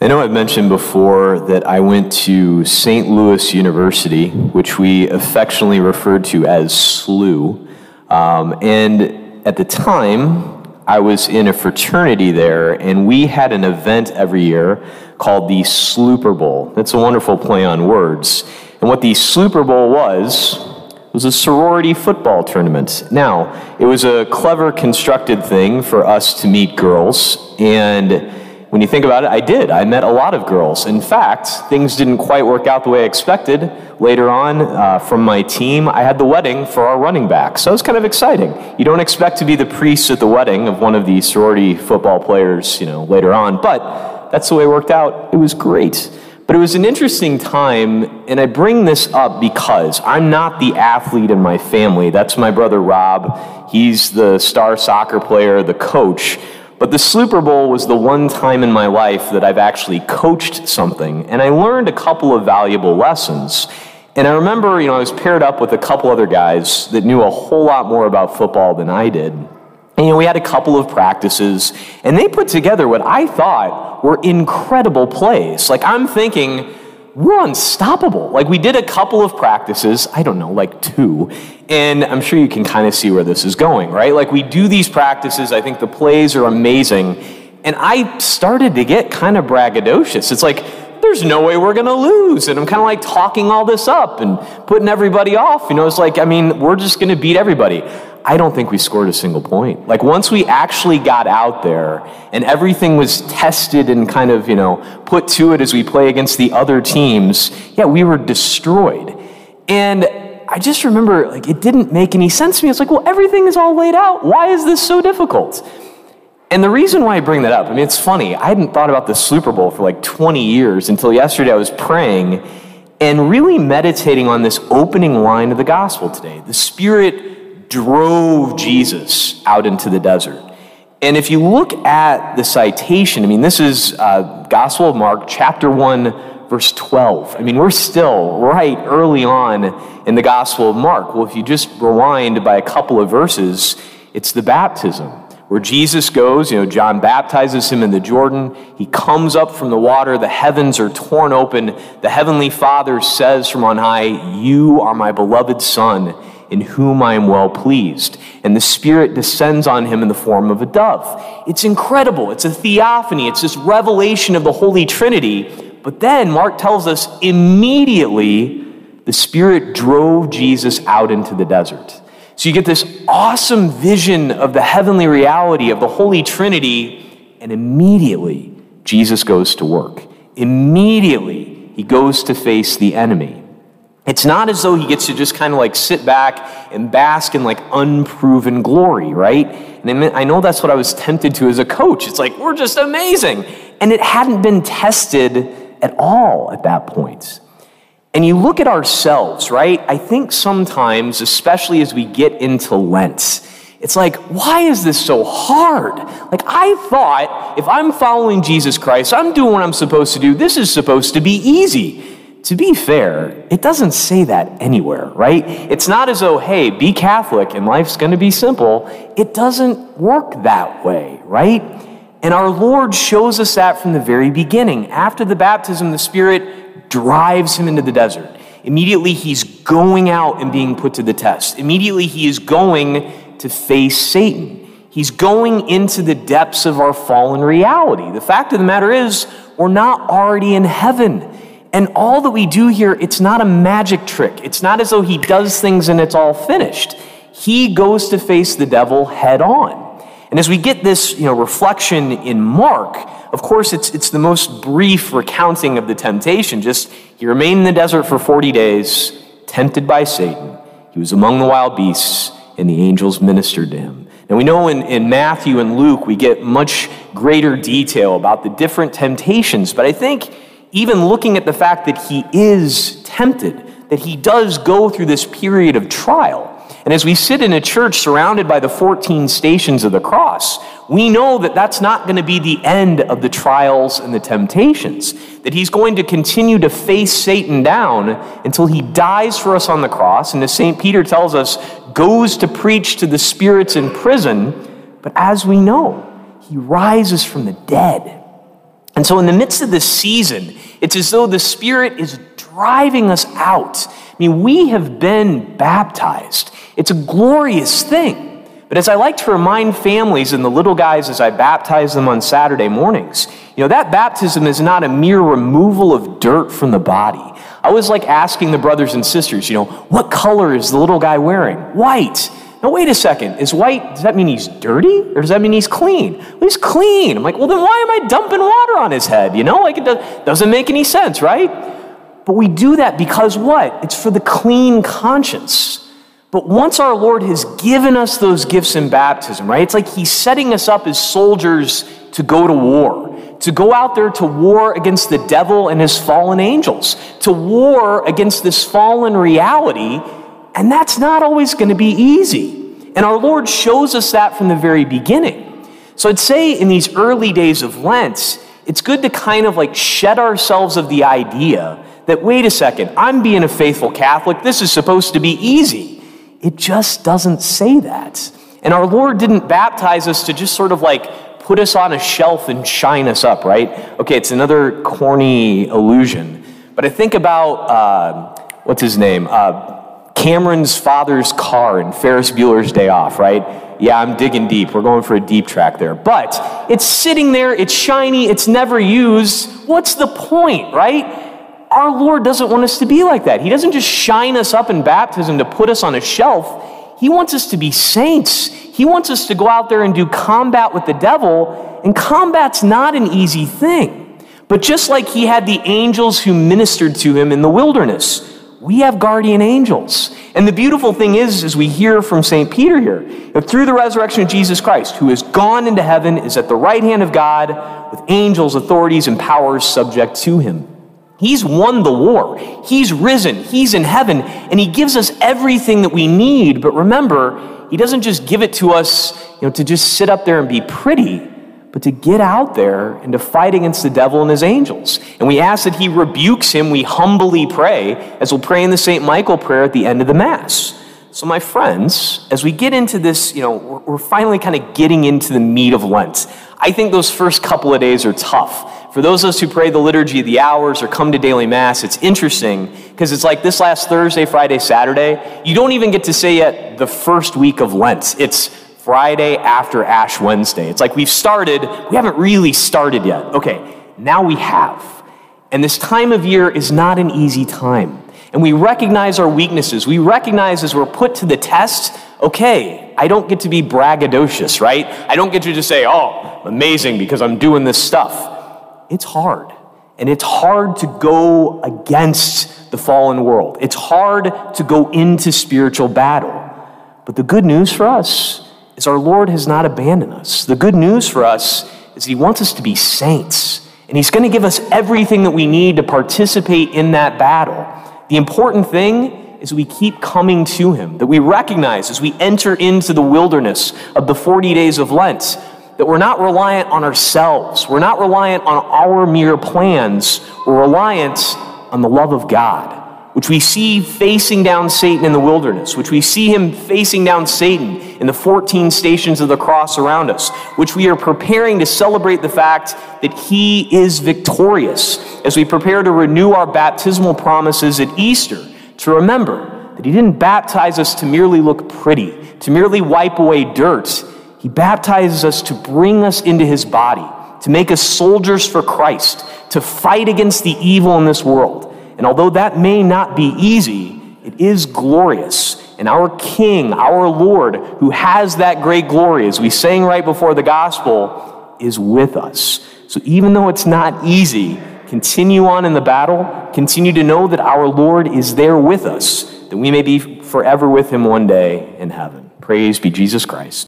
I know I've mentioned before that I went to St. Louis University, which we affectionately referred to as SLU. Um, and at the time, I was in a fraternity there, and we had an event every year called the Slooper Bowl. That's a wonderful play on words. And what the Slooper Bowl was, was a sorority football tournament. Now, it was a clever constructed thing for us to meet girls, and when you think about it, I did. I met a lot of girls. In fact, things didn't quite work out the way I expected. Later on, uh, from my team, I had the wedding for our running back. So it was kind of exciting. You don't expect to be the priest at the wedding of one of the sorority football players, you know, later on, but that's the way it worked out. It was great. But it was an interesting time, and I bring this up because I'm not the athlete in my family. That's my brother Rob. He's the star soccer player, the coach. But the Slooper Bowl was the one time in my life that I've actually coached something, and I learned a couple of valuable lessons. And I remember, you know, I was paired up with a couple other guys that knew a whole lot more about football than I did. And, you know, we had a couple of practices, and they put together what I thought were incredible plays. Like, I'm thinking, we're unstoppable. Like, we did a couple of practices, I don't know, like two, and I'm sure you can kind of see where this is going, right? Like, we do these practices, I think the plays are amazing, and I started to get kind of braggadocious. It's like, there's no way we're going to lose. And I'm kind of like talking all this up and putting everybody off. You know, it's like, I mean, we're just going to beat everybody. I don't think we scored a single point. Like once we actually got out there and everything was tested and kind of, you know, put to it as we play against the other teams, yeah, we were destroyed. And I just remember like it didn't make any sense to me. It's like, well, everything is all laid out. Why is this so difficult? And the reason why I bring that up, I mean, it's funny. I hadn't thought about the Super Bowl for like 20 years until yesterday I was praying and really meditating on this opening line of the gospel today. The Spirit drove Jesus out into the desert. And if you look at the citation, I mean, this is uh, Gospel of Mark, chapter 1, verse 12. I mean, we're still right early on in the Gospel of Mark. Well, if you just rewind by a couple of verses, it's the baptism where Jesus goes. You know, John baptizes him in the Jordan. He comes up from the water. The heavens are torn open. The Heavenly Father says from on high, You are my beloved Son in whom I am well pleased. And the Spirit descends on him in the form of a dove. It's incredible. It's a theophany. It's this revelation of the Holy Trinity. But then Mark tells us immediately the Spirit drove Jesus out into the desert. So you get this awesome vision of the heavenly reality of the Holy Trinity, and immediately Jesus goes to work. Immediately he goes to face the enemy. It's not as though he gets to just kind of like sit back and bask in like unproven glory, right? And I know that's what I was tempted to as a coach. It's like, we're just amazing. And it hadn't been tested at all at that point. And you look at ourselves, right? I think sometimes, especially as we get into Lent, it's like, why is this so hard? Like, I thought if I'm following Jesus Christ, I'm doing what I'm supposed to do, this is supposed to be easy to be fair, it doesn't say that anywhere, right? It's not as though, hey, be Catholic and life's going to be simple. It doesn't work that way, right? And our Lord shows us that from the very beginning. After the baptism, the Spirit drives him into the desert. Immediately, he's going out and being put to the test. Immediately, he is going to face Satan. He's going into the depths of our fallen reality. The fact of the matter is, we're not already in heaven. And all that we do here, it's not a magic trick. It's not as though he does things and it's all finished. He goes to face the devil head on. And as we get this you know, reflection in Mark, of course, it's, it's the most brief recounting of the temptation. Just he remained in the desert for 40 days, tempted by Satan. He was among the wild beasts, and the angels ministered to him. And we know in, in Matthew and Luke, we get much greater detail about the different temptations, but I think even looking at the fact that he is tempted, that he does go through this period of trial. And as we sit in a church surrounded by the 14 stations of the cross, we know that that's not going to be the end of the trials and the temptations, that he's going to continue to face Satan down until he dies for us on the cross, and as St. Peter tells us, goes to preach to the spirits in prison. But as we know, he rises from the dead And so, in the midst of this season, it's as though the Spirit is driving us out. I mean, we have been baptized, it's a glorious thing. But as I like to remind families and the little guys as I baptize them on Saturday mornings, you know, that baptism is not a mere removal of dirt from the body. I was like asking the brothers and sisters, you know, what color is the little guy wearing? White. Now, wait a second. Is white, does that mean he's dirty or does that mean he's clean? Well, he's clean. I'm like, well, then why am I dumping water on his head? You know, like it doesn't make any sense, right? But we do that because what? It's for the clean conscience. But once our Lord has given us those gifts in baptism, right? It's like He's setting us up as soldiers to go to war, to go out there to war against the devil and his fallen angels, to war against this fallen reality. And that's not always going to be easy. And our Lord shows us that from the very beginning. So I'd say in these early days of Lent, it's good to kind of like shed ourselves of the idea that, wait a second, I'm being a faithful Catholic. This is supposed to be easy. It just doesn't say that. And our Lord didn't baptize us to just sort of like put us on a shelf and shine us up, right? Okay, it's another corny illusion. But I think about, uh, what's his name? Uh, Cameron's father's car in Ferris Bueller's Day Off, right? Yeah, I'm digging deep. We're going for a deep track there. But it's sitting there, it's shiny, it's never used. What's the point, right? Our Lord doesn't want us to be like that. He doesn't just shine us up in baptism to put us on a shelf. He wants us to be saints. He wants us to go out there and do combat with the devil, and combat's not an easy thing. But just like he had the angels who ministered to him in the wilderness, we have guardian angels. And the beautiful thing is, as we hear from St. Peter here, that through the resurrection of Jesus Christ, who has gone into heaven, is at the right hand of God, with angels, authorities, and powers subject to him. He's won the war. He's risen. He's in heaven. And He gives us everything that we need. But remember, He doesn't just give it to us you know, to just sit up there and be pretty, but to get out there and to fight against the devil and his angels. And we ask that He rebukes him. We humbly pray, as we'll pray in the St. Michael prayer at the end of the Mass. So, my friends, as we get into this, you know, we're, finally kind of getting into the meat of Lent. I think those first couple of days are tough for those of us who pray the liturgy of the hours or come to daily mass, it's interesting because it's like this last Thursday, Friday, Saturday. You don't even get to say yet the first week of Lent. It's Friday after Ash Wednesday. It's like we've started, we haven't really started yet. Okay, now we have. And this time of year is not an easy time. And we recognize our weaknesses. We recognize as we're put to the test, okay, I don't get to be braggadocious, right? I don't get to just say, oh, amazing because I'm doing this stuff it's hard. And it's hard to go against the fallen world. It's hard to go into spiritual battle. But the good news for us is our Lord has not abandoned us. The good news for us is He wants us to be saints. And He's going to give us everything that we need to participate in that battle. The important thing is we keep coming to Him, that we recognize as we enter into the wilderness of the 40 days of Lent that we're not reliant on ourselves. We're not reliant on our mere plans. We're reliant on the love of God, which we see facing down Satan in the wilderness, which we see him facing down Satan in the 14 stations of the cross around us, which we are preparing to celebrate the fact that he is victorious as we prepare to renew our baptismal promises at Easter, to remember that he didn't baptize us to merely look pretty, to merely wipe away dirt he baptizes us to bring us into his body, to make us soldiers for Christ, to fight against the evil in this world. And although that may not be easy, it is glorious. And our King, our Lord, who has that great glory, as we sang right before the gospel, is with us. So even though it's not easy, continue on in the battle, continue to know that our Lord is there with us, that we may be forever with him one day in heaven. Praise be Jesus Christ.